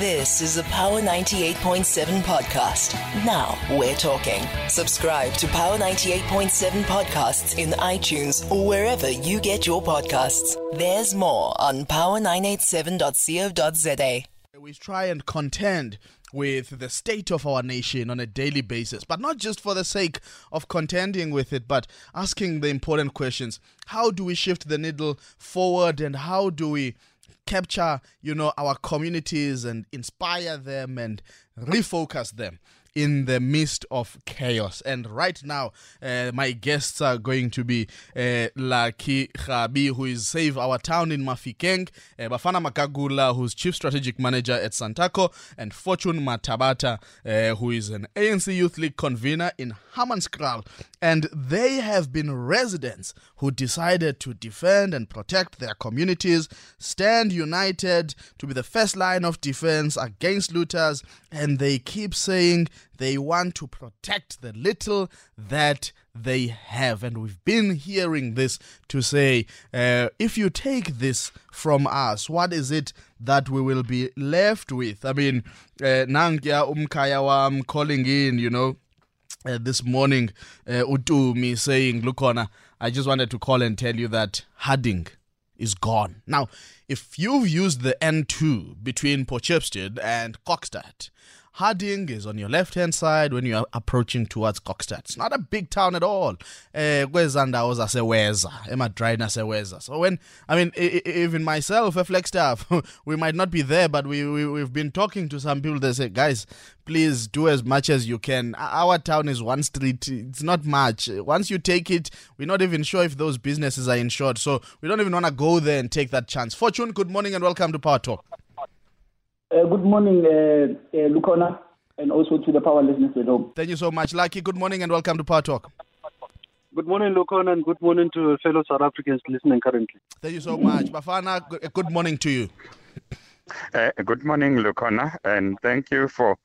This is a Power 98.7 podcast. Now we're talking. Subscribe to Power 98.7 podcasts in iTunes or wherever you get your podcasts. There's more on power987.co.za. We try and contend with the state of our nation on a daily basis, but not just for the sake of contending with it, but asking the important questions. How do we shift the needle forward and how do we capture, you know, our communities and inspire them and refocus them in the midst of chaos. And right now, uh, my guests are going to be uh, Lucky Khabi, who is Save Our Town in Mafikeng, uh, Bafana Magagula, who's Chief Strategic Manager at Santaco, and Fortune Matabata, uh, who is an ANC Youth League convener in Hammanskraal. And they have been residents who decided to defend and protect their communities, stand united to be the first line of defense against looters, and they keep saying they want to protect the little that they have. And we've been hearing this to say, uh, if you take this from us, what is it that we will be left with? I mean, uh, Nangya Umkaya wam calling in, you know. Uh, this morning, uh, Utumi saying, Look, I just wanted to call and tell you that Harding is gone. Now, if you've used the N2 between Port Shepstone and Kokstad, Harding is on your left hand side when you are approaching towards Kokstad. It's not a big town at all. Eh, kweza ndawo zaseweza emadryini aseweza so when i mean even myself a flex staff we might not be there but we, we we've been talking to some people. That say guys please do as much as you can. Our town is one street. It's not much. Once you take it we're not even sure if those businesses are insured. So we don't even want to go there and take that chance. Fortune good morning and welcome to power talk uh, good morning, uh, uh, Lukhona, and also to the power listeners at home. Thank you so much. Lucky, good morning and welcome to Power Talk. Good morning, Lukhona, and good morning to fellow South Africans listening currently. Thank you so much. Bafana, good morning to you. Uh, good morning, Lukhona, and thank you for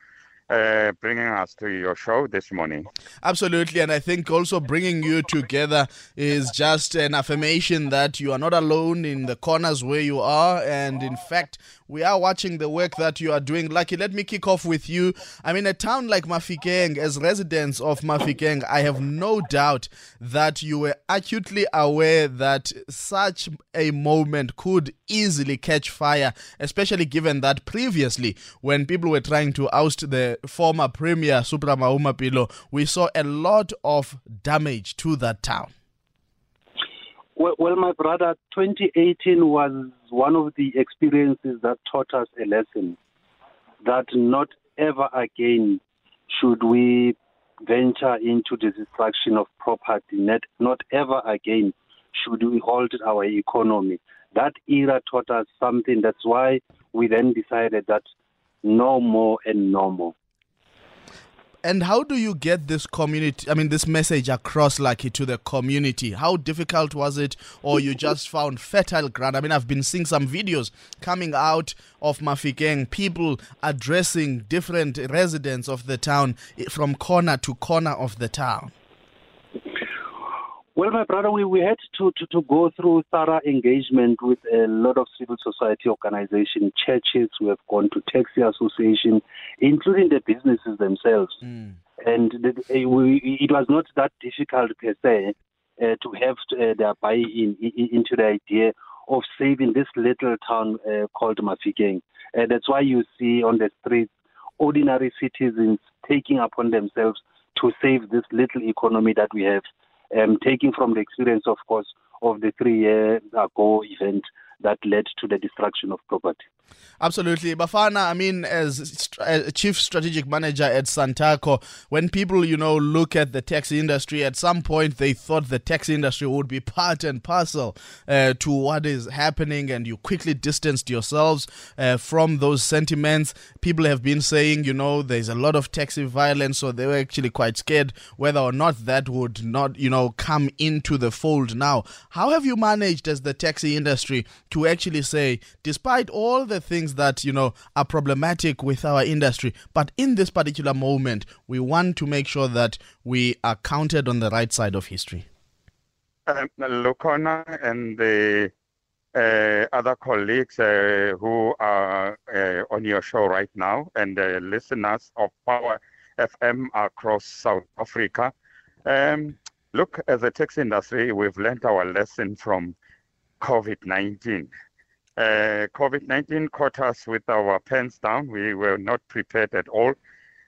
uh, bringing us to your show this morning. Absolutely, and I think also bringing you together is just an affirmation that you are not alone in the corners where you are, and in fact, we are watching the work that you are doing. Lucky, let me kick off with you. I mean, a town like Mafikeng, as residents of Mafikeng, I have no doubt that you were acutely aware that such a moment could easily catch fire, especially given that previously, when people were trying to oust the former premier Supra Mahumapelo, we saw a lot of damage to that town. Well, well, my brother, 2018 was one of the experiences that taught us a lesson that not ever again should we venture into the destruction of property. Not, not ever again should we halt our economy. That era taught us something. That's why we then decided that no more and no more and how do you get this community i mean this message across like to the community? How difficult was it or you just found fertile ground? I mean i've been seeing some videos coming out of mafikeng people addressing different residents of the town eh, from corner to corner of the town well, my brother, we, we had to, to, to go through thorough engagement with a lot of civil society organizations, churches, we have gone to taxi association, including the businesses themselves. Mm. And the, uh, we, it was not that difficult per se uh, to have uh, their buy-in into the idea of saving this little town uh, called Mafikeng. Uh, that's why you see on the streets ordinary citizens taking upon themselves to save this little economy that we have um, taking from the experience, of course, of the three year ago event that led to the destruction of property. Absolutely. Bafana, I mean, as a chief strategic manager at Santaco, when people, you know, look at the taxi industry, at some point they thought the taxi industry would be part and parcel uh, to what is happening, and you quickly distanced yourselves uh, from those sentiments. People have been saying, you know, there's a lot of taxi violence, so they were actually quite scared whether or not that would not, you know, come into the fold now. How have you managed as the taxi industry to actually say, despite all the things that, you know, are problematic with our industry, but in this particular moment, we want to make sure that we are counted on the right side of history? Um, Lukhona and the uh, other colleagues uh, who are uh, on your show right now and the listeners of Power FM across South Africa. Um, look, as a taxi industry, we've learned our lesson from COVID 19. Uh, COVID 19 caught us with our pants down. We were not prepared at all.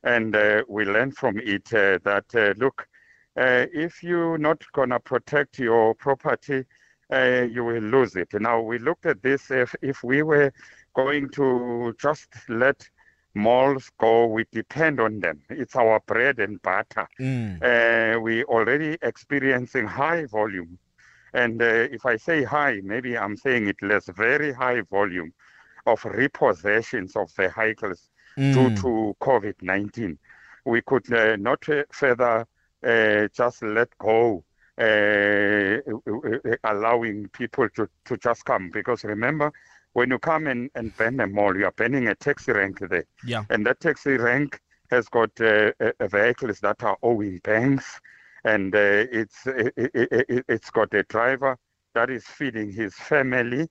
And uh, we learned from it uh, that, look, if you're not going to protect your property, uh, you will lose it. Now, we looked at this if, if we were going to just let malls go, we depend on them. It's our bread and butter. Mm. Uh, we already experiencing high volume. And uh, if I say high, maybe I'm saying it less, very high volume of repossessions of vehicles mm. due to COVID 19. We could uh, not further uh, just let go uh, allowing people to, to just come. Because remember, when you come and, and ban a mall, you are banning a taxi rank there. Yeah. And that taxi rank has got uh, vehicles that are owing banks, and uh, it's it, it, it's got a driver that is feeding his family,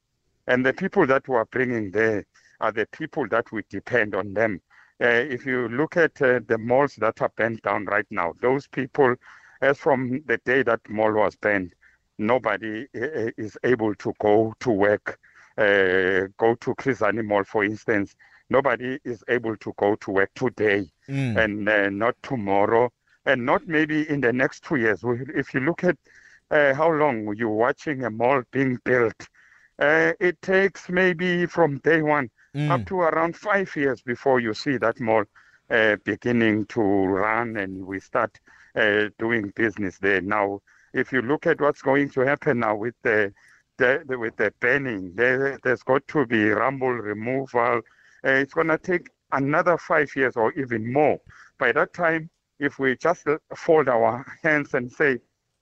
and the people that we are bringing there are the people that we depend on them. Uh, if you look at uh, the malls that are banned down right now, those people as from the day that mall was banned, nobody is able to go to work, uh, go to Chris Hani Mall, for instance. Nobody is able to go to work today mm. and uh, not tomorrow and not maybe in the next two years. If you look at uh, how long you're watching a mall being built, uh, it takes maybe from day one mm. up to around five years before you see that mall uh, beginning to run and we start uh, doing business there. Now, if you look at what's going to happen now with the, the, the with the banning, there, has got to be rumble removal. Uh, it's going to take another five years or even more. By that time, if we just fold our hands and say,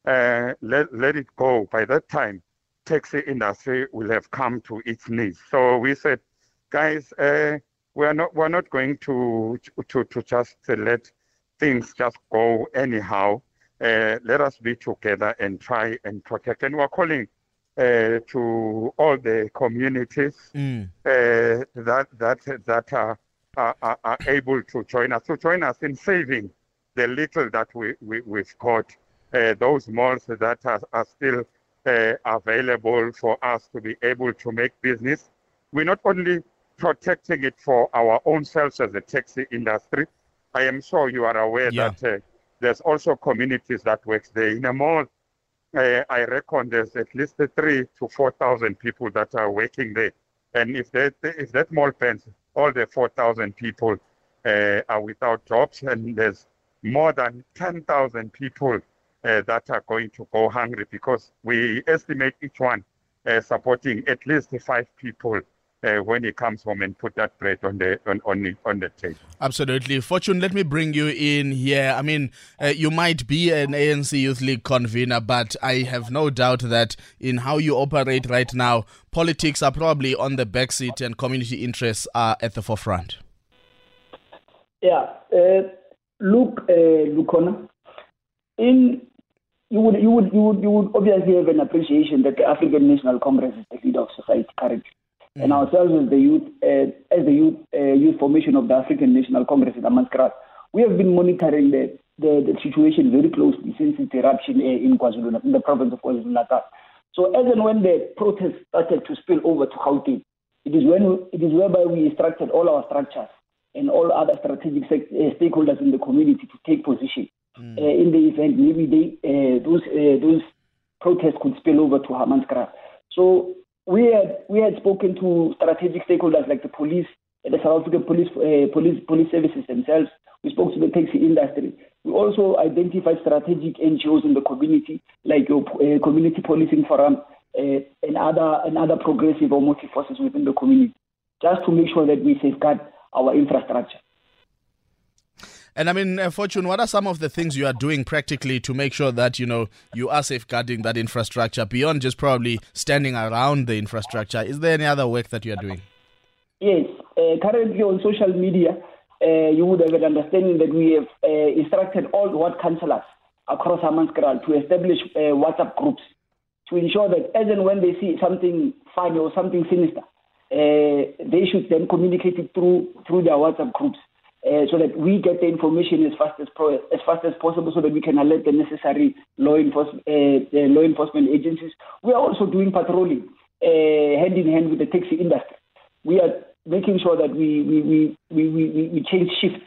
uh, let, let it go, by that time, taxi industry will have come to its knees. So we said, guys, uh, we're not we're not going to to to just let things just go anyhow. Uh, let us be together and try and protect. And we're calling uh, to all the communities mm. uh, that that that are, are, are able to join us to join us in saving the little that we, we we've got. Uh, those malls that are, are still uh, available for us to be able to make business. We're not only protecting it for our own selves as a taxi industry, I am sure you are aware yeah. that uh, there's also communities that work there. In a mall, uh, I reckon there's at least three to four thousand people that are working there. And if that if that mall pens, all the four thousand people uh, are without jobs, and there's more than ten thousand people uh, that are going to go hungry because we estimate each one uh, supporting at least five people uh, when he comes home and put that bread on the on on the, on the table. Absolutely, Fortune. Let me bring you in here. I mean, uh, you might be an ANC Youth League convener, but I have no doubt that in how you operate right now, politics are probably on the back seat and community interests are at the forefront. Yeah, uh, look, uh, Lukhona, in you would you would you would you would obviously have an appreciation that the African National Congress is the leader of society currently mm. and ourselves as the youth, uh, as the youth uh, youth formation of the African National Congress in Hammanskraal, we have been monitoring the, the, the situation very closely since its eruption uh, in KwaZulu, in the province of KwaZulu-Natal. So as and when the protests started to spill over to Gauteng, it is when it is whereby we instructed all our structures and all other strategic sec- uh, stakeholders in the community to take position. Mm. Uh, in the event maybe they, uh, those uh, those protests could spill over to Hammanskraal. So we had we had spoken to strategic stakeholders like the police, the South African police uh, police police services themselves. We spoke to the taxi industry. We also identified strategic NGOs in the community, like your uh, community policing forum uh, and other and other progressive or motive forces within the community, just to make sure that we safeguard our infrastructure. And I mean, uh, Fortune, what are some of the things you are doing practically to make sure that, you know, you are safeguarding that infrastructure beyond just probably standing around the infrastructure? Is there any other work that you are doing? Yes. Uh, currently on social media, uh, you would have an understanding that we have uh, instructed all ward councillors across Hammanskraal to establish uh, WhatsApp groups to ensure that as and when they see something funny or something sinister, they should then communicate it through through their WhatsApp groups. Uh, so that we get the information as fast as pro- as fast as possible, so that we can alert the necessary law enforcement uh, law enforcement agencies. We are also doing patrolling uh, hand in hand with the taxi industry. We are making sure that we we, we, we, we, we change shifts.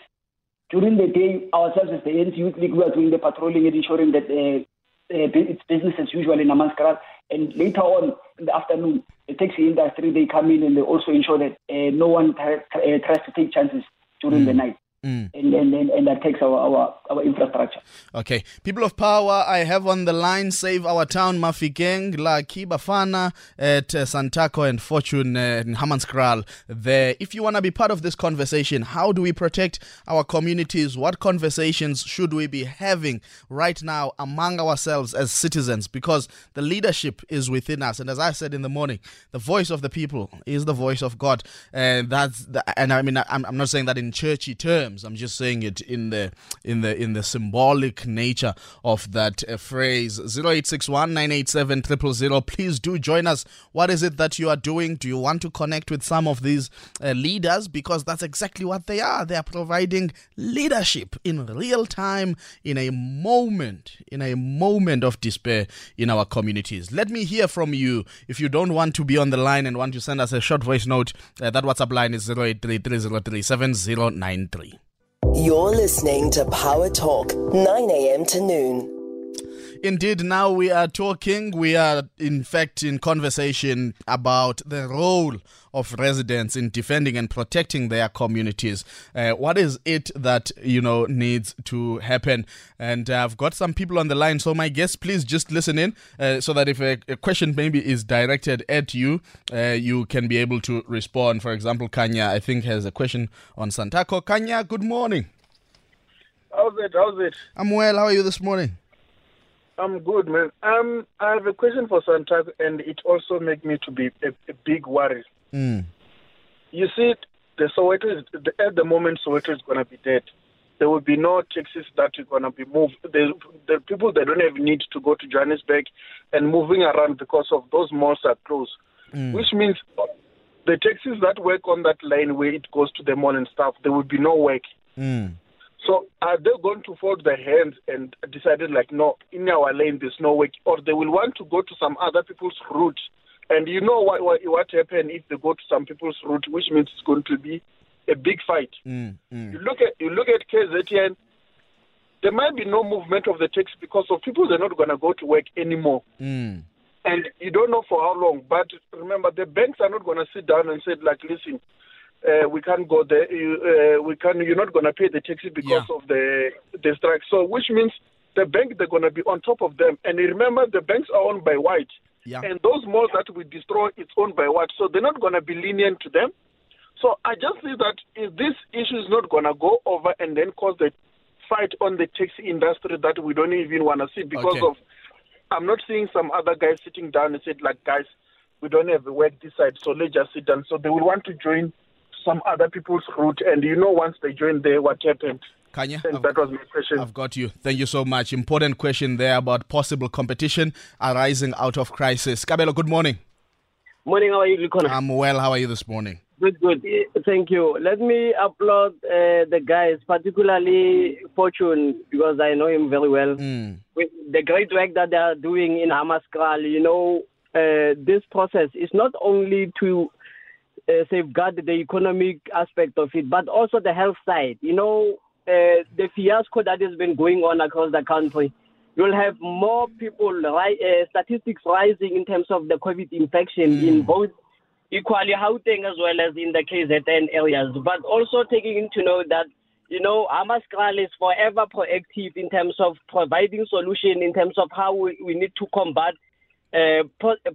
During the day, ourselves as the Youth League, we are doing the patrolling and ensuring that it's business as usual in Hammanskraal. And later on in the afternoon, the taxi industry, they come in and they also ensure that uh, no one uh, tries to take chances during mm. the night. Mm. And, and, and, and that takes our, our, our infrastructure. Okay. People of power, I have on the line Save Our Town, Mafikeng, La Kibafana at uh, Santaco and Fortune uh, in Hammanskraal there. If you want to be part of this conversation, how do we protect our communities? What conversations should we be having right now among ourselves as citizens? Because the leadership is within us. And as I said in the morning, the voice of the people is the voice of God. And that's, the, and I mean, I'm, I'm not saying that in churchy terms terms. I'm just saying it in the in the in the symbolic nature of that uh, phrase. 0861 Please do join us. What is it that you are doing? Do you want to connect with some of these uh, leaders? Because that's exactly what they are. They are providing leadership in real time, in a moment, in a moment of despair in our communities. Let me hear from you. If you don't want to be on the line and want to send us a short voice note, uh, that WhatsApp line is 0833037093. You're listening to Power Talk, 9 a.m. to noon. Indeed, now we are talking, we are in fact in conversation about the role of residents in defending and protecting their communities. Uh, what is it that, you know, needs to happen? And uh, I've got some people on the line, so my guests, please just listen in uh, so that if a, a, question maybe is directed at you, uh, you can be able to respond. For example, Kanya, I think, has a question on Santaco. Kanya, good morning. How's it? How's it? I'm well. How are you this morning? I'm good, man. Um, I have a question for Santaco, and it also makes me to be a, a big worry. Mm. You see, the Soweto is, the, at the moment Soweto is going to be dead. There will be no taxis that are going to be moved. The, the people that don't have need to go to Johannesburg and moving around because of those malls are closed, mm. which means the taxis that work on that line where it goes to the mall and stuff, there will be no work. Mm. So are they going to fold their hands and decided like, no, in our lane there's no way, or they will want to go to some other people's route? And you know what what, what happened if they go to some people's route, which means it's going to be a big fight. Mm, mm. You look at you look at KZN. There might be no movement of the taxi because of people they're not going to go to work anymore. Mm. And you don't know for how long. But remember, the banks are not going to sit down and say, like, listen, uh, we can't go there. You, uh, we can. You're not going to pay the taxi because yeah. of the the strike. So, which means the bank they're going to be on top of them. And remember, the banks are owned by white, yeah. and those malls that we destroy, it's owned by white. So they're not going to be lenient to them. So I just see that if this issue is not going to go over and then cause the fight on the taxi industry that we don't even want to see because okay. of I'm not seeing some other guys sitting down and said like guys we don't have a work this side so let's just sit down so they will want to join some other people's route. And you know, once they joined there, what happened? Kanya, that was my question. I've got you. Thank you so much. Important question there about possible competition arising out of crisis. Kabelo, good morning. Morning, how are you, Lukhona? I'm well. How are you this morning? Good, good. Thank you. Let me applaud uh, the guys, particularly Fortune, because I know him very well. Mm. the great work that they are doing in Hammanskraal, you know, uh, this process is not only to uh, safeguard the economic aspect of it, but also the health side. You know, uh, the fiasco that has been going on across the country. You'll have more people, ri- uh, statistics rising in terms of the COVID infection mm. in both equally Gauteng as well as in the KZN areas, but also taking into note that you know, Hammanskraal is forever proactive in terms of providing solution in terms of how we, we need to combat uh,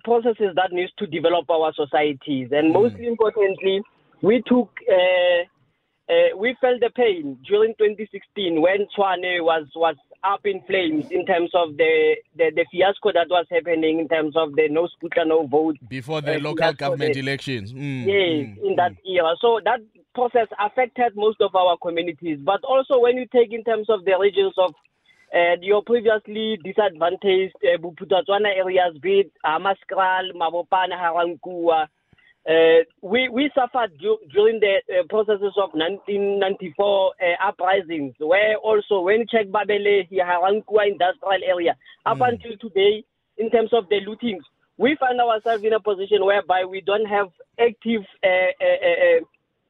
processes that needs to develop our societies. And mm. most importantly, we took, uh, uh, we felt the pain during 2016 when Tshwane was, was up in flames in terms of the, the, the fiasco that was happening in terms of the no scooter, no vote. Before the uh, local government elections. Mm. Yes, mm. in that era. So that process affected most of our communities. But also when you take in terms of the regions of uh, your previously disadvantaged uh, Bophuthatswana areas, be it Hammanskraal, Mabopane, Ga-Rankuwa. Uh, we, we suffered du- during the uh, processes of 1994 uh, uprisings, where also when check Babele, Ga-Rankuwa industrial area, up Mm. until today, in terms of the lootings, we find ourselves in a position whereby we don't have active uh, uh, uh, uh,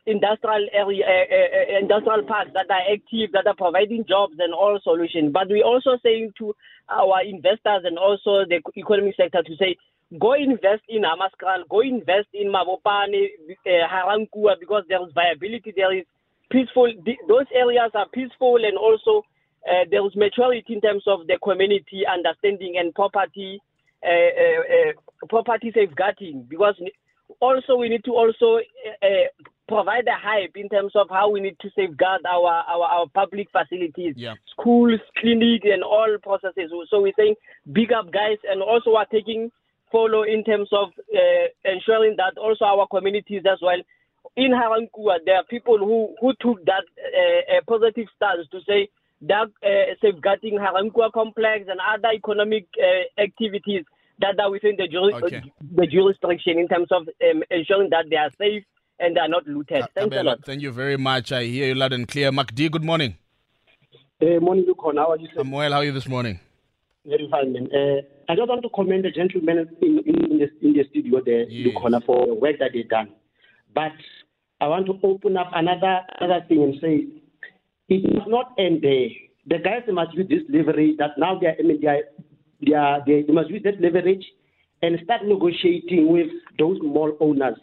industrial area, uh, uh, industrial parks that are active, that are providing jobs and all solutions. But we also saying to our investors and also the economic sector to say, go invest in Hammanskraal, go invest in Mabopane, uh, Ga-Rankuwa, because there is viability, there is peaceful. Those areas are peaceful and also uh, there is maturity in terms of the community understanding and property uh, property safeguarding because also we need to also provide a hype in terms of how we need to safeguard our, our, our public facilities, Yeah. schools, clinics, and all processes. So we're saying big up, guys, and also we're taking follow in terms of uh, ensuring that also our communities as well. In Ga-Rankuwa, there are people who, who took that uh, positive stance to say that uh, safeguarding Ga-Rankuwa complex and other economic uh, activities that are within the, Okay. the jurisdiction in terms of um, ensuring that they are safe and they are not looted. Thanks a lot. thank you very much. I hear you loud and clear. MacD, good morning. Uh, morning, Lukon. How are you, sir? I'm well. How are you this morning? Very fine, man. Uh, I just want to commend the gentlemen in, in, in, the, in the studio there, Yes. Lukhona, for the work that they've done. But I want to open up another other thing and say it must not end there. The guys they must use this leverage that now they are, I mean, they, are, they, are, they, they must use that leverage and start negotiating with those mall owners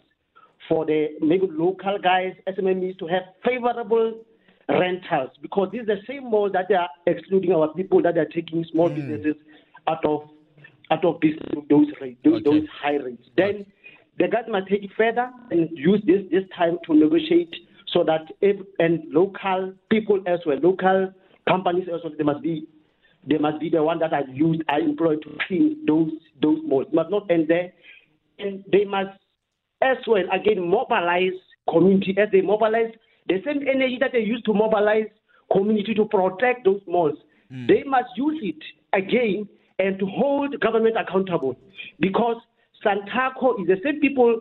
for the maybe local guys, SMEs to have favorable rentals because these are the same malls that they are excluding our people that they are taking small hmm. businesses out of out of this, those rates, those, Okay. those high rates. Then the guys must take it further and use this this time to negotiate so that if, and local people as well, local companies as well, they must be they must be the one that are used are employed to clean those those malls. It must not end there, and they must as well again mobilize community as they mobilize the same energy that they use to mobilize community to protect those malls. Hmm. They must use it again and to hold government accountable because Santaco is the same people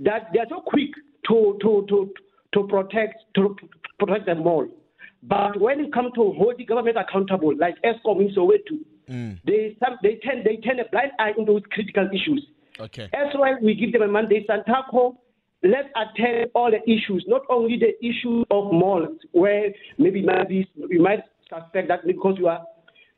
that they are so quick to to to to protect to protect the mall. But when it comes to holding government accountable, like Eskom in Soweto, hmm. they some, they tend they turn a blind eye in those critical issues. Okay. As well, we give them a mandate. Santaco, let's attend all the issues, not only the issue of malls, where maybe maybe we might suspect that because you are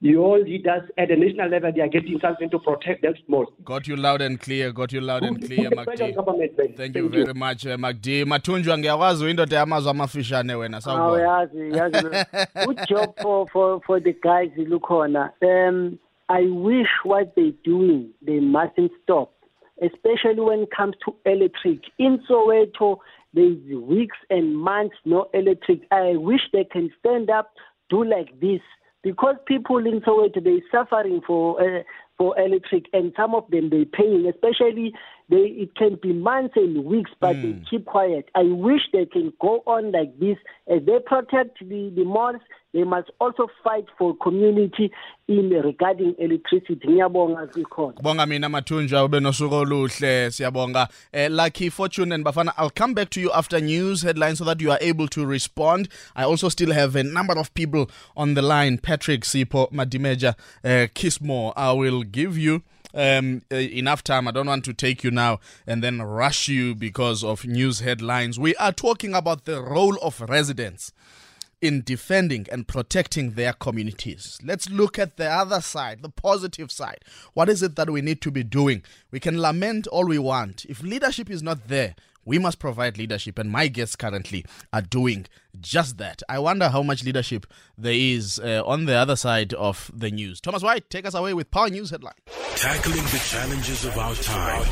your leaders at the national level, they are getting something to protect those malls. Got you loud and clear. Got you loud and clear, Put the pressure on MacD. government, man. Thank you very much, uh, MacD. Mathunjwa ngiyakwazi indoda yamazwi amafishane wena. Sawubona. yazi, yazi. Good job for, for, for the guys Lukhona. Um, I wish what they're doing, they mustn't stop, especially when it comes to electric. In Soweto, there's weeks and months no electric. I wish they can stand up, do like this, because people in Soweto, they're suffering for, uh, for electric, and some of them they're paying, especially they, it can be months and weeks, but they keep quiet. I wish they can go on like this. As they protect the, the malls, they must also fight for community in regarding electricity. Ngiyabonga Zikhona. Bonga mina Mathunjwa ube nosuku oluhle siyabonga. Uh, Lucky Fortune and Bafana I'll come back to you after news headlines so that you are able to respond. I also still have a number of people on the line. Patrick Sipo Madimeja uh, Kismore. I will give you um, uh, enough time. I don't want to take you now and then rush you because of news headlines. We are talking about the role of residents in defending and protecting their communities. Let's look at the other side, the positive side. What is it that we need to be doing? We can lament all we want. If leadership is not there, we must provide leadership, and my guests currently are doing just that. I wonder how much leadership there is uh, on the other side of the news. Thomas White, take us away with Power News headline. Tackling the challenges of our time.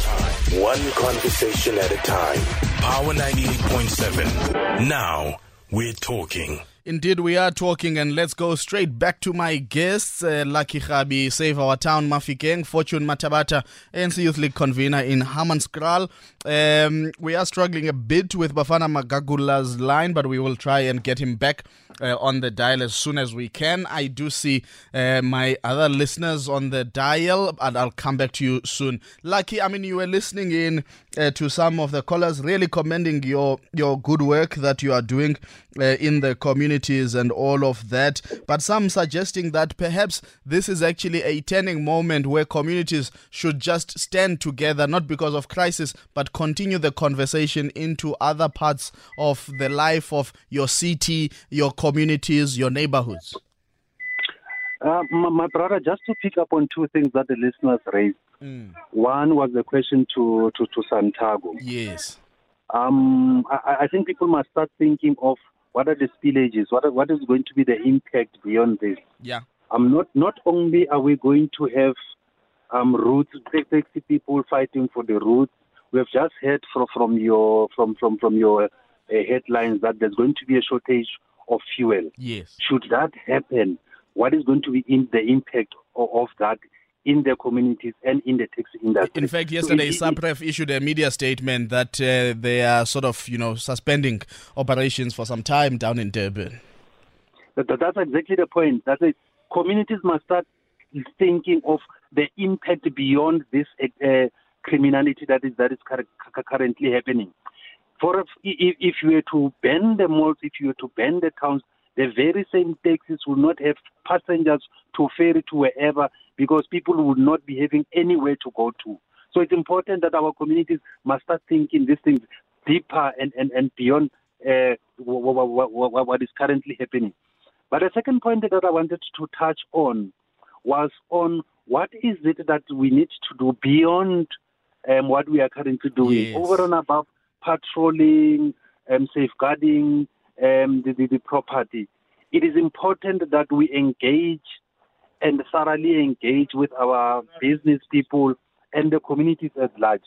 One conversation at a time. Power 98.7. Now we're talking. Indeed, we are talking, and let's go straight back to my guests. Uh, Lucky Khabi, Save Our Town, Mafikeng, Fortune Matabata, ANC Youth League convener in Hammanskraal, Um, we are struggling a bit with Bafana Magagula's line, but we will try and get him back uh, on the dial as soon as we can. I do see uh, my other listeners on the dial, and I'll come back to you soon. Lucky, I mean, you were listening in uh, to some of the callers, really commending your your good work that you are doing uh, in the communities and all of that. But some suggesting that perhaps this is actually a turning moment where communities should just stand together, not because of crisis, but continue the conversation into other parts of the life of your city, your communities, your neighborhoods. Uh, my, my, brother, just to pick up on two things that the listeners raised. Mm. One was the question to, to, to Santaco. Yes. Um, I, I, think people must start thinking of what are the spillages, what, are, what is going to be the impact beyond this. Yeah. Um, not, not only are we going to have um, roots, 60 people fighting for the roots, we have just heard from, from your, from, from, from your uh, headlines that there's going to be a shortage of fuel. Yes. Should that happen, what is going to be in the impact of, of that in their communities and in the taxi industry. In fact, yesterday, so SAPREF issued a media statement that uh, they are sort of, you know, suspending operations for some time down in Durban. That, that's exactly the point. That is, communities must start thinking of the impact beyond this uh, criminality that is that is currently happening. For if, if you were to ban the malls, if you were to ban the towns, the very same taxis will not have passengers to ferry to wherever because people would not be having anywhere to go to. So it's important that our communities must start thinking these things deeper and, and, and beyond uh, what, is currently happening. But the second point that I wanted to touch on was on what is it that we need to do beyond um, what we are currently doing, yes. over and above patrolling, um, safeguarding um, the, the, the property. It is important that we engage and thoroughly engage with our business people and the communities at large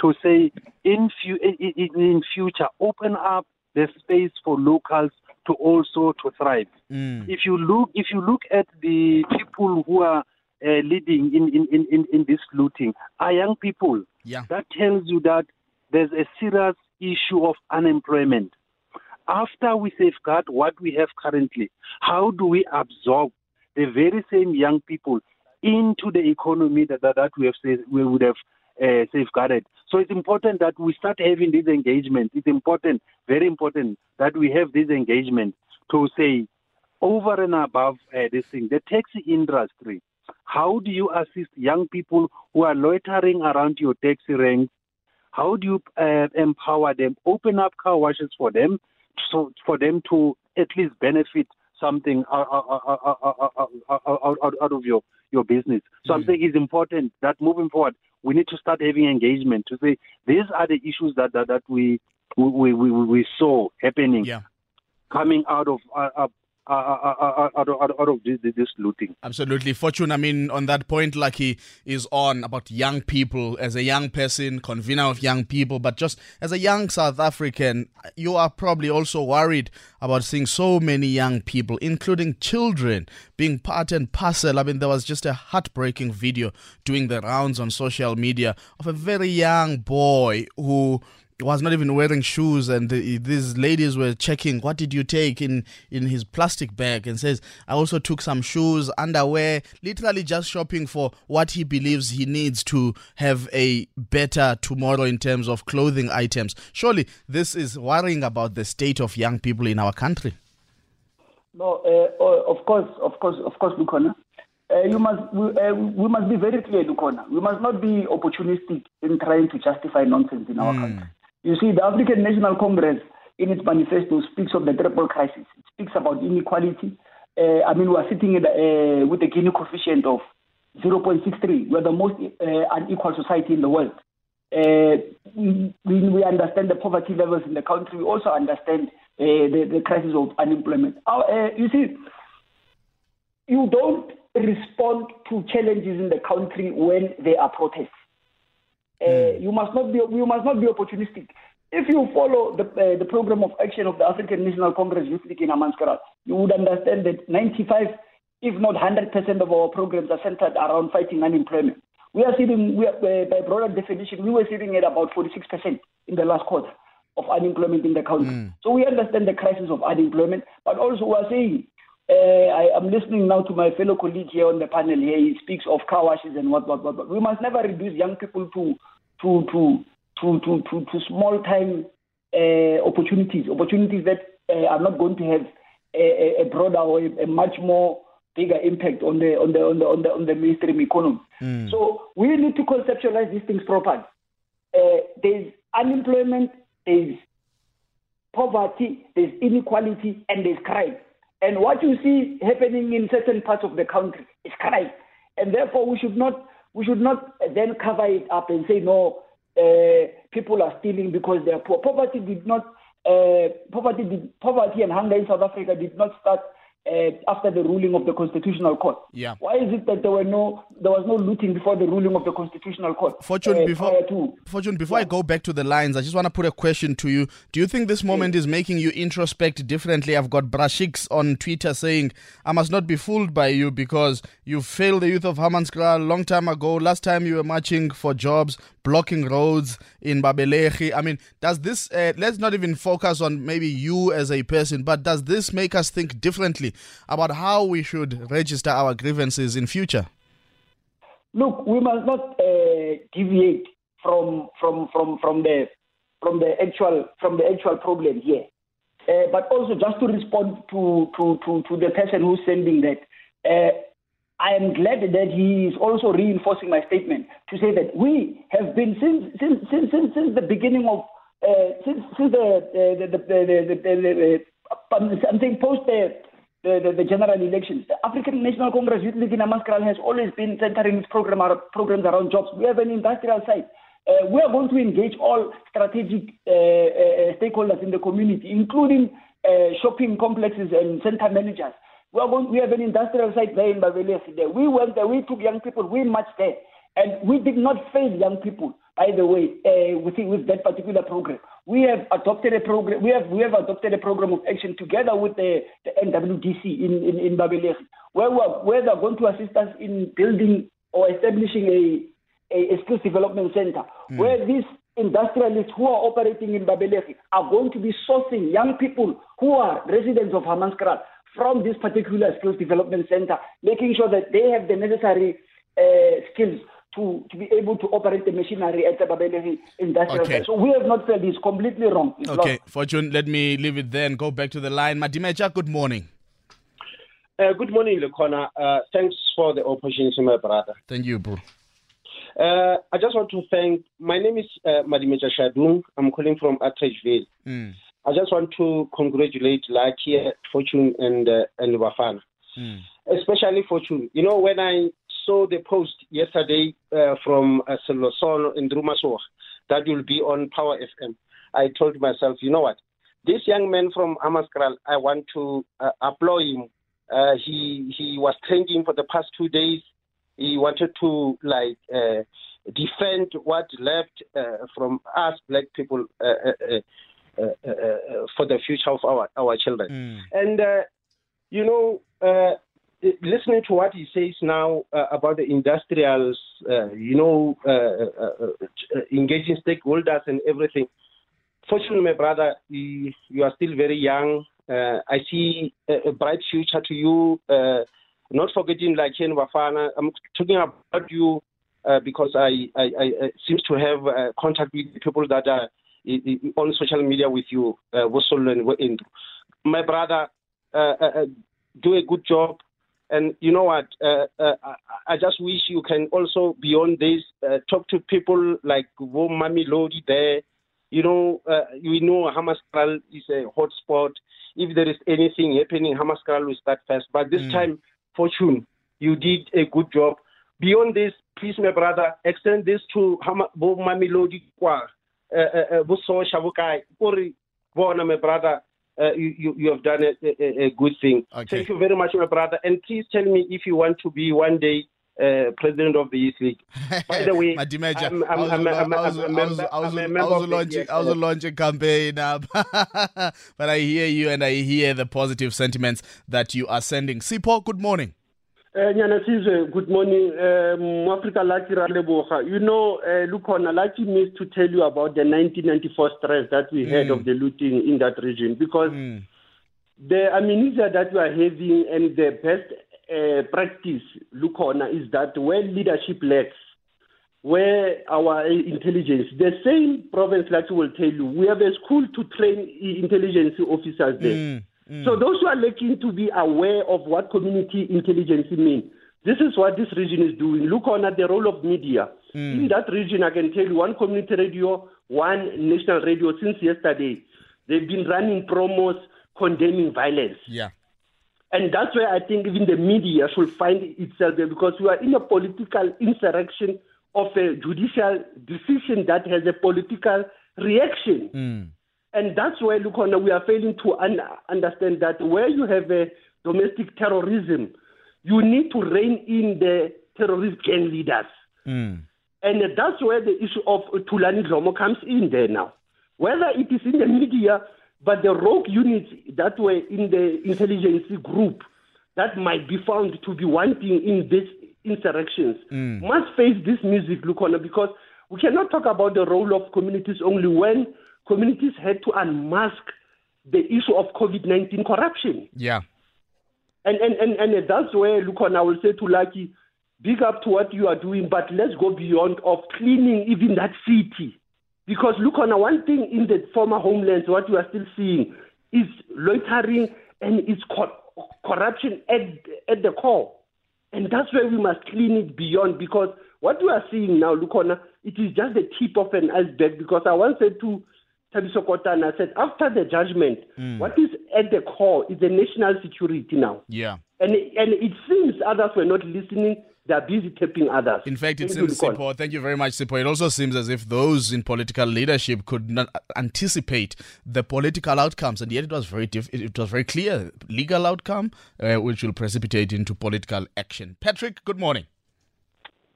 to say in, fu- in, in future open up the space for locals to also to thrive. Mm. If you look if you look at the people who are uh, leading in, in, in, in this looting are young people. Yeah. That tells you that there's a serious issue of unemployment. After we safeguard what we have currently, how do we absorb the very same young people into the economy that, that, that we have we would have uh, safeguarded. So it's important that we start having this engagement. It's important, very important, that we have this engagement to say, over and above uh, this thing, the taxi industry. How do you assist young people who are loitering around your taxi ranks? How do you uh, empower them? Open up car washes for them, so for them to at least benefit something out, out, out, out of your, your business. So mm. I'm saying it's important that moving forward, we need to start having engagement to say these are the issues that that, that we, we, we we saw happening yeah. coming out of uh, uh, out, out of this, this looting. Absolutely. Fortune, I mean, on that point, he is on about young people, as a young person, convener of young people, but just as a young South African, you are probably also worried about seeing so many young people, including children, being part and parcel. I mean, there was just a heartbreaking video doing the rounds on social media of a very young boy who was not even wearing shoes and the, these ladies were checking what did you take in in his plastic bag and says i also took some shoes underwear literally just shopping for what he believes he needs to have a better tomorrow in terms of clothing items surely this is worrying about the state of young people in our country no uh, of course of course of course Lukhona. Uh, you must we, uh, we must be very clear, Lukhona. We must not be opportunistic in trying to justify nonsense in our mm. country. You see, the African National Congress, in its manifesto, speaks of the triple crisis. It speaks about inequality. Uh, I mean, we are sitting the, uh, with a Gini coefficient of 0.63. We are the most uh, unequal society in the world. Uh, we, we understand the poverty levels in the country. We also understand uh, the, the crisis of unemployment. Uh, you see, you don't respond to challenges in the country when there are protests. Uh, you must not be you must not be opportunistic. If you follow the uh, the program of action of the African National Congress Youth League in Hammanskraal, you would understand that 95, if not 100 percent of our programs are centered around fighting unemployment. We are sitting, we are, uh, by broader definition, we were sitting at about 46% in the last quarter of unemployment in the country. Mm. So we understand the crisis of unemployment, but also we are saying, uh, I am listening now to my fellow colleague here on the panel here. He speaks of car washes and what, what, what. what. We must never reduce young people to to to to to to, to small time uh, opportunities, opportunities that uh, are not going to have a, a broader or a, a, much more bigger impact on the on the on the on the, on the mainstream economy. Mm. So we need to conceptualize these things properly. Uh, there's unemployment, there's poverty, there's inequality, and there's crime. And what you see happening in certain parts of the country is crime. And therefore, we should not we should not then cover it up and say no. Uh, people are stealing because they are poor. Poverty did not uh, poverty did, poverty and hunger in South Africa did not start uh, after the ruling of the Constitutional Court. Yeah. Why is it that there were no there was no looting before the ruling of the Constitutional Court? Fortune, uh, before to, Fortune, before yeah. I go back to the lines, I just want to put a question to you. Do you think this moment yeah. is making you introspect differently? I've got Brashix on Twitter saying, "I must not be fooled by you because you failed the youth of Hammanskraal a long time ago. Last time you were marching for jobs, blocking roads in Babelegi. I mean, does this? Uh, let's not even focus on maybe you as a person, but does this make us think differently?" about how we should register our grievances in future? Look, we must not uh, deviate from from from from the from the actual from the actual problem here. Uh, but also just to respond to, to, to, to the person who's sending that, uh, I am glad that he is also reinforcing my statement to say that we have been since since since since, since the beginning of uh, since since the the the the, the, the, something post the the, the, general elections. The African National Congress Youth League in Hammanskraal has always been centering its program, programs around jobs. We have an industrial side. Uh, we are going to engage all strategic uh, uh, stakeholders in the community, including uh, shopping complexes and center managers. We, are going, we have an industrial site there in Babelegi. We went there, we took young people, we marched there. And we did not fail young people, by the way, uh, with, with that particular program. We have adopted a program. We have we have adopted a program of action together with the, the NWDC in in, in Babelegi, where we are, where they are going to assist us in building or establishing a a, a skills development center, mm. where these industrialists who are operating in Babelegi are going to be sourcing young people who are residents of Hammanskraal from this particular skills development center, making sure that they have the necessary uh, skills to, to be able to operate the machinery at the Babelegi industrial okay. So we have not said it's completely wrong. It's okay, lost. Fortune, let me leave it there and go back to the line. Madimeja, good morning. Uh, good morning, Lekona. Uh, thanks for the opportunity, my brother. Thank you, bro. Uh, I just want to thank. My name is uh, Madimeja Shadung. I'm calling from Atteridgeville. Mm. I just want to congratulate Lucky, Fortune, and uh, and Wafana. Mm. Especially Fortune. You know, when I saw the post yesterday uh, from uh, Seloson in Drumasoa that will be on Power FM. I told myself, you know what? This young man from Hammanskraal, I want to uh, applaud him. Uh, he he was training for the past two days. He wanted to like uh, defend what left uh, from us black people uh, for the future of our our children. Mm. And you know, listening to what he says now uh, about the industrials, uh, you know, uh, uh, uh engaging stakeholders and everything. Fortunately, my brother, you, you are still very young. Uh, I see a, a, bright future to you. not forgetting like Ken Wafana. I'm talking about you because I, I, I, seem to have contact with people that are on social media with you, uh, My brother, do a good job and you know what? Uh, uh, I just wish you can also beyond this uh, talk to people like Mamelodi there. You know, uh, we know Hammanskraal is a hotspot. If there is anything happening, Hammanskraal will start first. But this mm. time, Fortune, you did a good job. Beyond this, please, my brother, extend this to Mamelodi Kwa, Buso Shavukai, my brother uh, you, you have done a, a, a good thing. Okay. Thank you very much, my brother. And please tell me if you want to be one day uh, president of the Youth League. By the way, I'm, I was a launching campaign, but I hear you and I hear the positive sentiments that you are sending. Sipo, good morning. Uh, Nyana Sizwe, good morning. Um, Africa Lucky Raleboha. You know, uh, Lukhona, Lucky missed to tell you about the 1994 stress that we mm. had of the looting in that region because mm. the amnesia that we are having and the best uh, practice, Lukhona, is that when leadership lacks, where our intelligence, the same province like will tell you, we have a school to train intelligence officers there. Mm. Mm. So those who are looking to be aware of what community intelligence means, this is what this region is doing. Look on at the role of media. Mm. In that region, I can tell you one community radio, one national radio since yesterday. They've been running promos condemning violence. Yeah. And that's where I think even the media should find itself there because we are in a political insurrection of a judicial decision that has a political reaction. Mm. And that's where, look, on, we are failing to un- understand that where you have a domestic terrorism, you need to rein in the terrorist gang leaders. Mm. And that's where the issue of Thulani Dlomo comes in there now. Whether it is in the media, but the rogue units that were in the intelligence group that might be found to be wanting in these insurrections mm. must face this music, Lukhona, because we cannot talk about the role of communities only when communities had to unmask the issue of COVID 19 corruption. Yeah. And, and, and, and that's where, look on, I will say to Lucky, big up to what you are doing, but let's go beyond of cleaning even that city. Because look on, one thing in the former homelands, what you are still seeing is loitering and it's co- corruption at, at the core. And that's where we must clean it beyond because what we are seeing now, look on, it is just the tip of an iceberg. Because I once said to Thabiso Kotana said, after the judgment, mm. what is at the core is the national security now. Yeah. And, and it seems others were not listening. They're busy tapping others. In fact, it seems, Sipho, thank you very much, Sipho. It also seems as if those in political leadership could not anticipate the political outcomes, and yet it was very diff- it was very clear legal outcome, uh, which will precipitate into political action. Patrick, good morning.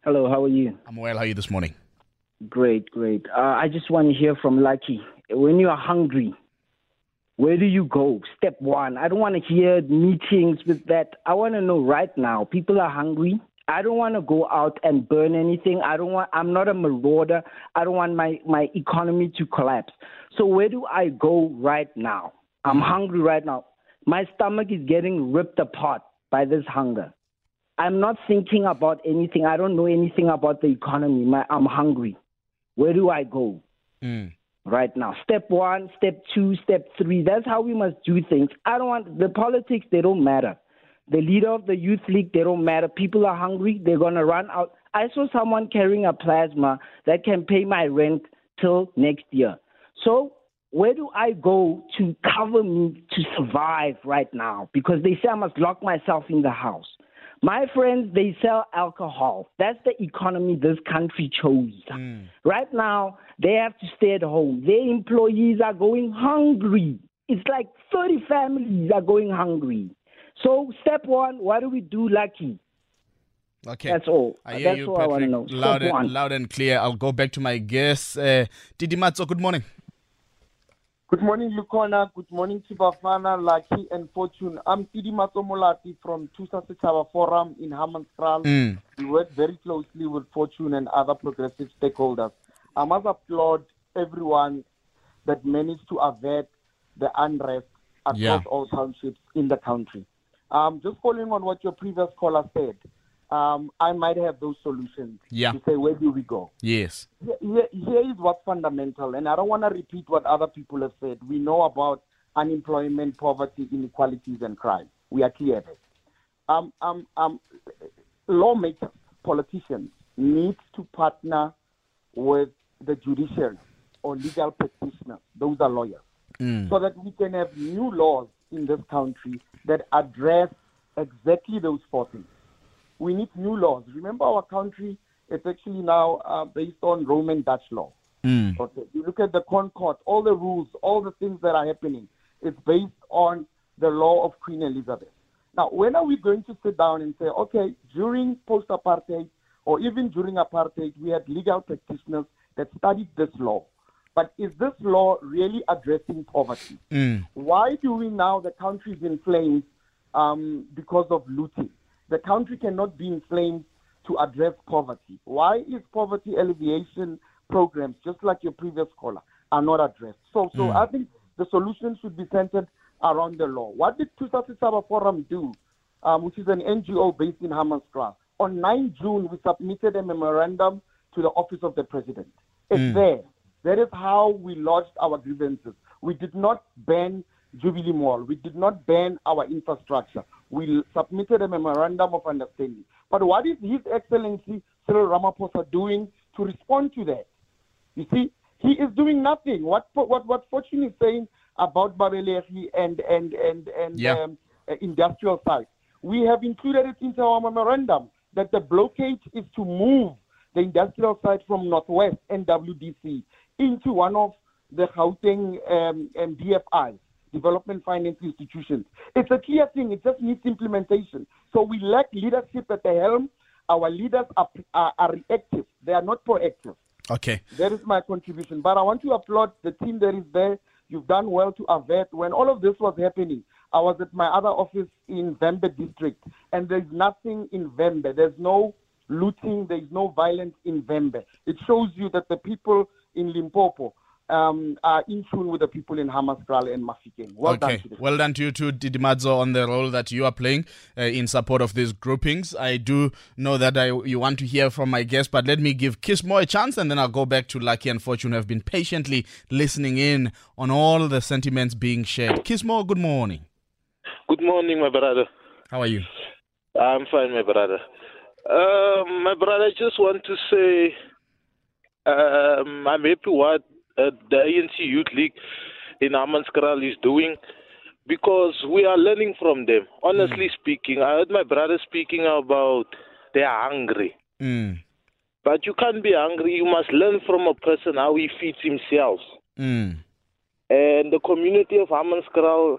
Hello, how are you? I'm well. How are you this morning? Great, great. Uh, I just want to hear from Lucky when you are hungry, where do you go? Step one. I don't want to hear meetings with that. I want to know right now. People are hungry. I don't want to go out and burn anything. I don't want. I'm not a marauder. I don't want my my economy to collapse. So where do I go right now? I'm hungry right now. My stomach is getting ripped apart by this hunger. I'm not thinking about anything. I don't know anything about the economy. My, I'm hungry. Where do I go? Mm right now. Step one, step two, step three. That's how we must do things. I don't want the politics, they don't matter. The leader of the youth league, they don't matter. People are hungry, they're going to run out. I saw someone carrying a plasma that can pay my rent till next year. So, where do I go to cover me to survive right now? Because they say I must lock myself in the house. My friends, they sell alcohol. That's the economy this country chose. Mm. Right now, they have to stay at home. Their employees are going hungry. It's like 30 families are going hungry. So, step one, what do we do, Lucky? Okay. That's all. I hear That's you, all Patrick. I want to know. Loud and, loud and clear. I'll go back to my guest, uh, Didi Matzo. Good morning. Good morning, Lukhona. Good morning, Tibafana, Lucky, and Fortune. I'm Tidi Matomolati from Tusa Sechaba Forum in Hammanskraal. Mm. We work very closely with Fortune and other progressive stakeholders. I must applaud everyone that managed to avert the unrest across Yeah. all townships in the country. Um, just following on what your previous caller said, um, I might have those solutions Yeah. to say, where do we go? Yes. here, here is what's fundamental, and I don't want to repeat what other people have said. We know about unemployment, poverty, inequalities, and crime. We are clear. Um, um, um, lawmakers, politicians need to partner with the judiciary or legal practitioners. Those are lawyers, Mm. so that we can have new laws in this country that address exactly those four things. We need new laws. Remember, our country is actually now uh, based on Roman Dutch law. Mm. Okay. You look at the Concord, all the rules, all the things that are happening, it's based on the law of Queen Elizabeth. Now, when are we going to sit down and say, okay, during post apartheid or even during apartheid, we had legal practitioners that studied this law. But is this law really addressing poverty? Mm. Why do we now, the country is in flames um, because of looting? The country cannot be inflamed to address poverty. Why is poverty alleviation programs, just like your previous caller, are not addressed? So, so Mm. I think the solution should be centered around the law. What did Tusa Sechaba Forum do, um, which is an NGO based in Hammanskraal? On 9 June, we submitted a memorandum to the Office of the President. It's Mm. there. That is how we lodged our grievances. We did not ban Jubilee Mall. We did not ban our infrastructure. We submitted a memorandum of understanding. But what is His Excellency Cyril Ramaphosa doing to respond to that? You see, he is doing nothing. What what what Fortune is saying about Babelegi and and and and Yeah. um, uh, industrial sites, we have included it into our memorandum that the blockade is to move the industrial site from Northwest NWDC into one of the Gauteng um, um, DFIs, Development Finance Institutions. It's a clear thing. It just needs implementation. So we lack leadership at the helm. Our leaders are, are, are reactive. They are not proactive. Okay. That is my contribution. But I want to applaud the team that is there. You've done well to avert. When all of this was happening, I was at my other office in Vhembe district, and there's nothing in Vhembe. There's no looting. There's no violence in Vhembe. It shows you that the people in Limpopo um, are in tune with the people in Hammanskraal and Mafikeng. Well done okay. to the Well done to you too, Didimadzo, on the role that you are playing uh, in support of these groupings. I do know that I, you want to hear from my guest, but let me give Kismo a chance and then I'll go back to Lucky and Fortune who have been patiently listening in on all the sentiments being shared. Kismo, good morning. Good morning, my brother. How are you? I'm fine, my brother. Um, my brother, I just want to say um, I'm happy what uh, the ANC Youth League in Hammanskraal is doing because we are learning from them. Honestly speaking, I heard my brother speaking about they are hungry. Mm. But you can't be hungry. You must learn from a person how he feeds himself. Mm. And the community of Hammanskraal,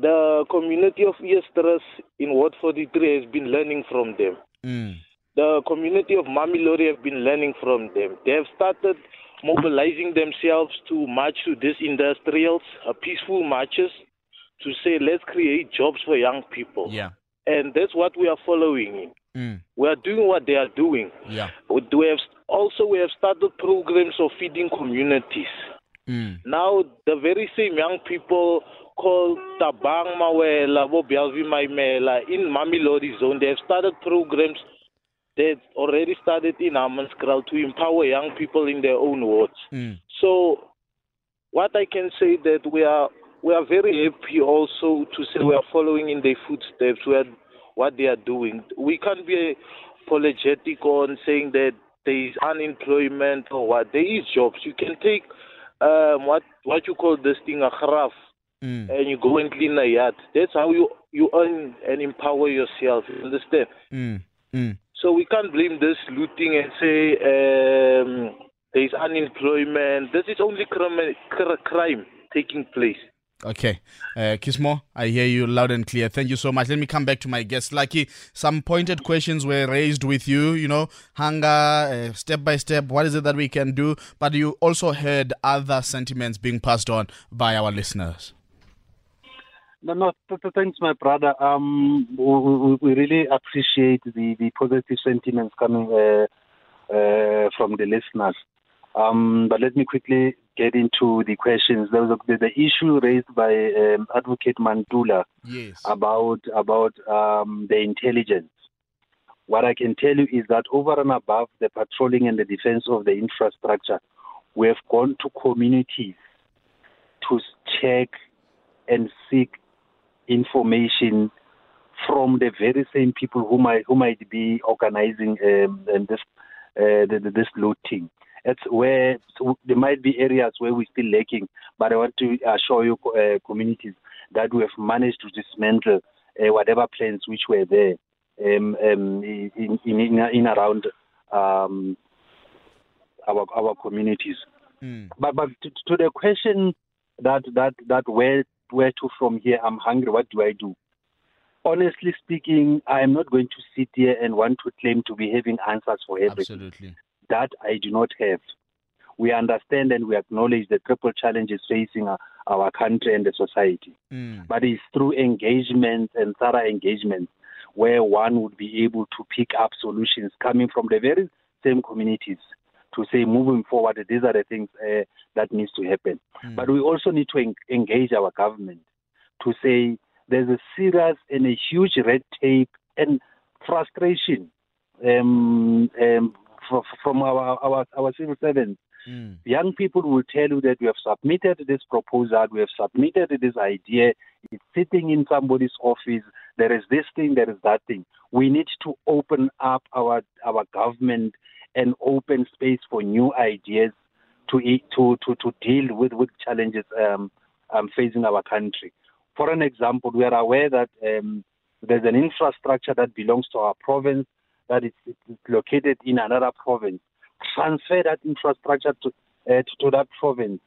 the community of Easters in Ward 43 has been learning from them. Mm. The community of Mamelodi have been learning from them. They have started mobilizing themselves to march to these industrials, uh, peaceful marches, to say, let's create jobs for young people. Yeah. And that's what we are following. Mm. We are doing what they are doing. Yeah. We have also we have started programs of feeding communities. Mm. Now the very same young people called Tabang Mawela, Bobialvi Maimela in Mamelodi zone, they have started programs that already started in Hammanskraal to empower young people in their own wards. Mm. So what I can say that we are we are very happy also to say we are following in their footsteps. We are what they are doing. We can't be apologetic on saying that there is unemployment or what. There is jobs. You can take um, what what you call this thing a craft Mm. and you go and clean a yard. That's how you you earn and empower yourself. You understand? Mm. Mm. So we can't blame this looting and say um, there is unemployment. This is only crime, cr- crime taking place. Okay. Uh, Kismo, I hear you loud and clear. Thank you so much. Let me come back to my guest. Lucky, some pointed questions were raised with you, you know, hunger, uh, step by step, what is it that we can do? But you also heard other sentiments being passed on by our listeners. No, no, th- th- thanks, my brother. Um, we, we, really appreciate the, the positive sentiments coming uh, uh, from the listeners. Um, but let me quickly get into the questions. There was a, the, the issue raised by um, Advocate Mantula Yes. about about um, the intelligence. What I can tell you is that over and above the patrolling and the defense of the infrastructure, we have gone to communities to check and seek information from the very same people who might who might be organizing um, and this uh, the, this looting. It's where so there might be areas where we're still lacking, but I want to assure you, uh, communities, that we have managed to dismantle uh, whatever plans which were there um, um, in, in, in, in around um, our our communities. But but to, to the question that that that where where to from here? I'm hungry. What do I do? Honestly speaking, I am not going to sit here and want to claim to be having answers for everything. Absolutely. That I do not have. We understand and we acknowledge the triple challenges facing our, our country and the society. Mm. But it's through engagement and thorough engagement where one would be able to pick up solutions coming from the very same communities to say moving forward, these are the things uh, that needs to happen. Mm. But we also need to en- engage our government to say there's a serious and a huge red tape and frustration um, um, from our, our, our civil servants. Mm. Young people will tell you that we have submitted this proposal, we have submitted this idea, it's sitting in somebody's office, there is this thing, there is that thing. We need to open up our, our government and open space for new ideas to, to, to, to deal with, with challenges um, um, facing our country. For an example, we are aware that um, there's an infrastructure that belongs to our province that is, located in another province. Transfer that infrastructure to, uh, to, to, that province.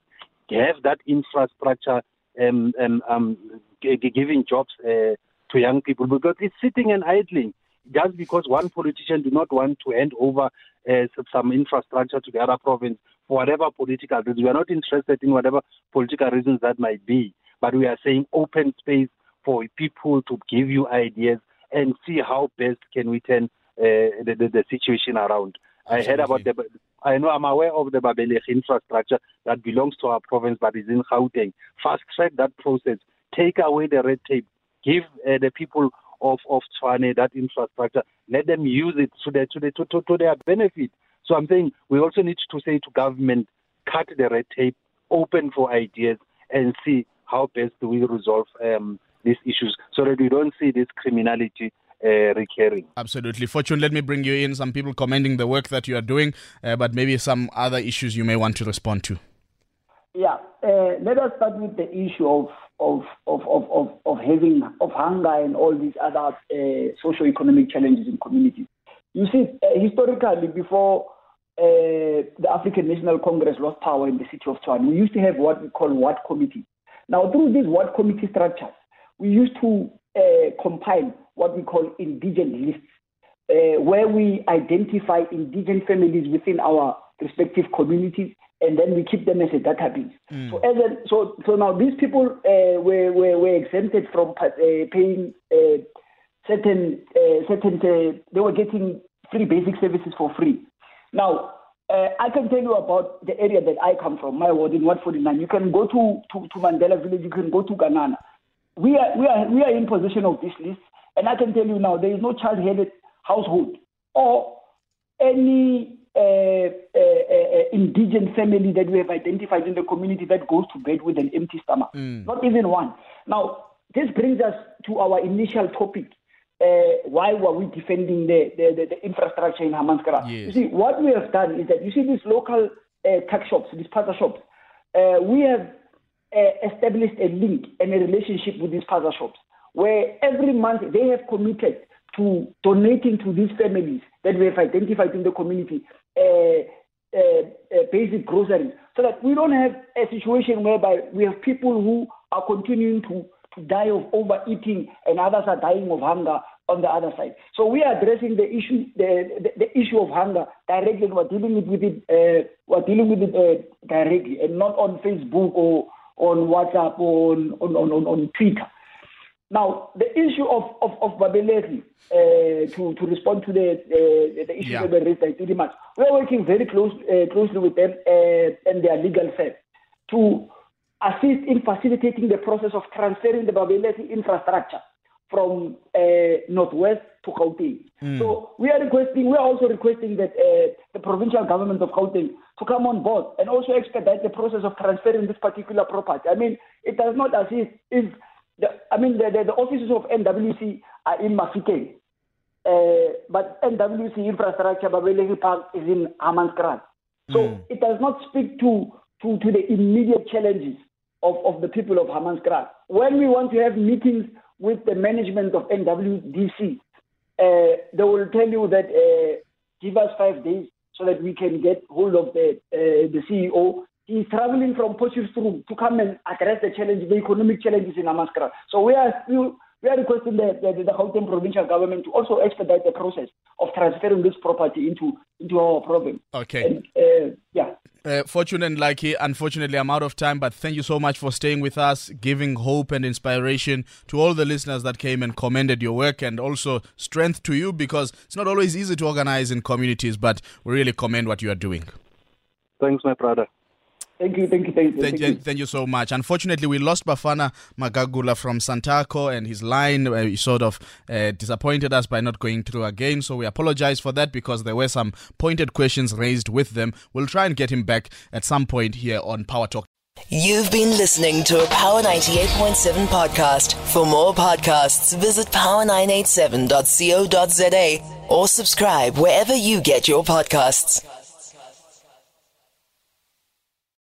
Have that infrastructure um, um, um, giving jobs uh, to young people because it's sitting and idling just because one politician do not want to hand over uh, some infrastructure to the other province for whatever political reasons. We are not interested in whatever political reasons that might be, but we are saying open space for people to give you ideas and see how best can we turn uh, the, the, the, situation around. Absolutely. I heard about the. I know I'm aware of the Babelegi infrastructure that belongs to our province, but is in Gauteng. Fast track that process. Take away the red tape. Give uh, the people of of Tshwane that infrastructure. Let them use it to their to, their, to, to, to their benefit. So I'm saying we also need to say to government, cut the red tape, open for ideas, and see how best do we resolve um, these issues so that we don't see this criminality uh, recurring. Absolutely. Fortune, let me bring you in. Some people commending the work that you are doing, uh, but maybe some other issues you may want to respond to. Yeah, uh, let us start with the issue of of of of of, of having of hunger and all these other uh, socio-economic challenges in communities. You see, uh, historically, before uh, the African National Congress lost power in the city of Tshwane, we used to have what we call ward committees. Now, through these ward committee structures, we used to compile what we call indigent lists, where we identify indigent families within our respective communities and then we keep them as a database. Mm. So, as a, so, so now these people uh, were, were, were exempted from uh, paying uh, certain uh, certain. Uh, they were getting free basic services for free. Now, uh, I can tell you about the area that I come from, my ward in Ward 49. You can go to, to, to Mandela Village. You can go to Ganana. We are we are we are in possession of this list, and I can tell you now there is no child-headed household or any indigent family that we have identified in the community that goes to bed with an empty stomach. Mm. Not even one. Now, this brings us to our initial topic. Uh, why were we defending the, the, the, the infrastructure in Hammanskraal? Yes. You see, what we have done is that you see these local uh, shops, these spaza shops, uh, we have established a link and a relationship with these spaza shops where every month they have committed to donating to these families that we have identified in the community uh, uh, uh, basic groceries so that we don't have a situation whereby we have people who are continuing to, to die of overeating and others are dying of hunger on the other side. So we are addressing the issue, the, the, the issue of hunger directly. We're dealing with it, uh, we're dealing with it uh, directly, and not on Facebook or on WhatsApp or on on, on, on Twitter. Now, the issue of, of, of Babelegi, uh, to, to respond to the, uh, the issue yeah. that were raised by Tidimas, we are working very close, uh, closely with them uh, and their legal firm to assist in facilitating the process of transferring the Babelegi infrastructure from uh, Northwest to Gauteng. Mm. So we are requesting, we are also requesting that uh, the provincial government of Gauteng to come on board and also expedite the process of transferring this particular property. I mean, it does not assist if the, I mean, the, the, the, offices of NWC are in Mafikeng, uh, but NWC infrastructure, Babelegi Park, is in Hammanskraal. So mm. it does not speak to, to, to the immediate challenges of, of the people of Hammanskraal. When we want to have meetings with the management of NWDC, uh, they will tell you that uh, give us five days so that we can get hold of the, uh, the CEO He's traveling from Potchefstroom to come and address the challenge, the economic challenges in Hammanskraal. So we are still we are requesting the, the, the Gauteng provincial government to also expedite the process of transferring this property into into our province. Okay. And, uh, yeah. Uh, fortunate and lucky. Unfortunately, I'm out of time, but thank you so much for staying with us, giving hope and inspiration to all the listeners that came and commended your work, and also strength to you because it's not always easy to organize in communities, but we really commend what you are doing. Thanks, my brother. Thank you, thank you, thank you. Thank, you, thank you so much. Unfortunately, we lost Bafana Magagula from Santaco, and his line uh, he sort of uh, disappointed us by not going through again. So we apologize for that because there were some pointed questions raised with them. We'll try and get him back at some point here on Power Talk. You've been listening to a Power 98.7 podcast. For more podcasts, visit power987.co.za or subscribe wherever you get your podcasts.